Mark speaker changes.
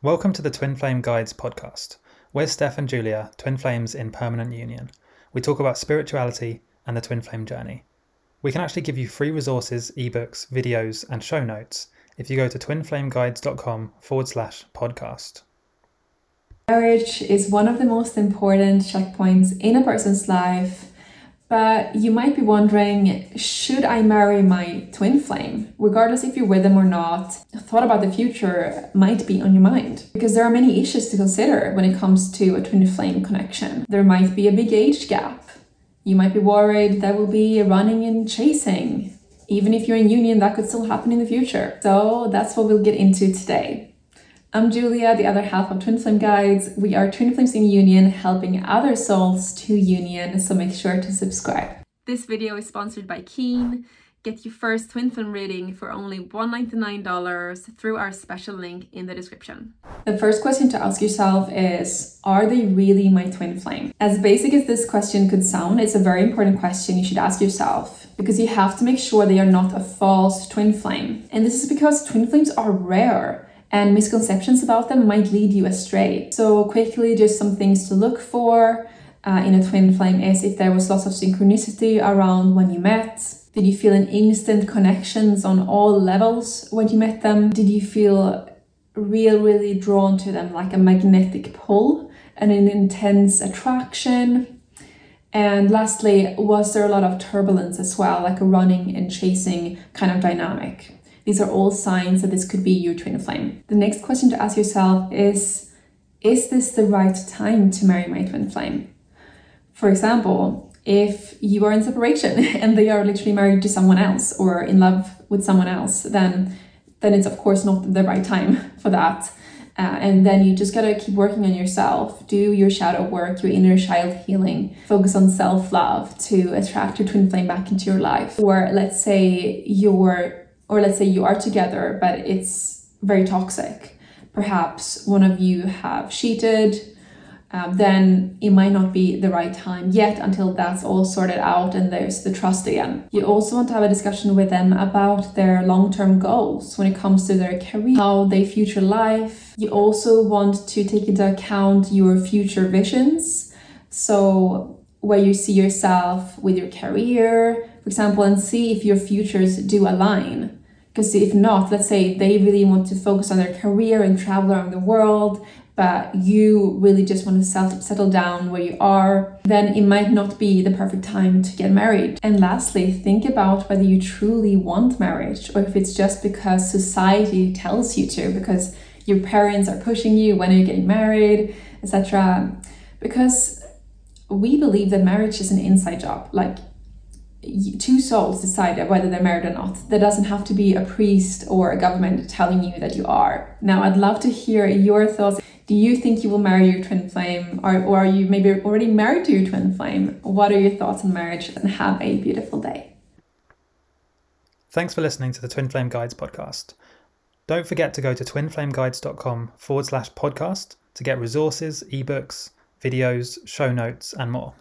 Speaker 1: Welcome to the Twin Flame Guides podcast. We're Steph and Julia, twin flames in permanent union. We talk about spirituality and the twin flame journey. We can actually give you free resources, ebooks, videos, and show notes if you go to twinflameguides.com forward slash podcast.
Speaker 2: Marriage is one of the most important checkpoints in a person's life but you might be wondering should I marry my twin flame? Regardless if you're with them or not, thought about the future might be on your mind because there are many issues to consider when it comes to a twin flame connection. There might be a big age gap. You might be worried there will be running and chasing. Even if you're in union, that could still happen in the future. So that's what we'll get into today. I'm Julia, the other half of Twin Flame Guides. We are Twin Flames in Union, helping other souls to union, so make sure to subscribe. This video is sponsored by Keen. Get your first Twin Flame reading for only 199 through our special link in the description. The first question to ask yourself is Are they really my twin flame? As basic as this question could sound, it's a very important question you should ask yourself because you have to make sure they are not a false twin flame. And this is because twin flames are rare and misconceptions about them might lead you astray. So, quickly, just some things to look for uh, in a twin flame is if there was lots of synchronicity around when you met. Did you feel an instant connections on all levels when you met them? Did you feel real, really drawn to them, like a magnetic pull and an intense attraction? And lastly, was there a lot of turbulence as well, like a running and chasing kind of dynamic? These are all signs that this could be your twin flame. The next question to ask yourself is Is this the right time to marry my twin flame? For example, if you are in separation and they are literally married to someone else or in love with someone else, then then it's of course not the right time for that. Uh, and then you just gotta keep working on yourself, do your shadow work, your inner child healing, focus on self love to attract your twin flame back into your life. Or let's say you're or let's say you are together but it's very toxic perhaps one of you have cheated um, then it might not be the right time yet until that's all sorted out and there's the trust again. You also want to have a discussion with them about their long term goals when it comes to their career, how they future life. You also want to take into account your future visions. So, where you see yourself with your career, for example, and see if your futures do align. Because if not, let's say they really want to focus on their career and travel around the world, but you really just want to settle down where you are, then it might not be the perfect time to get married. And lastly, think about whether you truly want marriage or if it's just because society tells you to, because your parents are pushing you when are you getting married, etc. Because we believe that marriage is an inside job. Like two souls decide whether they're married or not. There doesn't have to be a priest or a government telling you that you are. Now, I'd love to hear your thoughts. Do you think you will marry your twin flame, or, or are you maybe already married to your twin flame? What are your thoughts on marriage? And have a beautiful day.
Speaker 1: Thanks for listening to the Twin Flame Guides podcast. Don't forget to go to twinflameguides.com forward slash podcast to get resources, ebooks, videos, show notes, and more.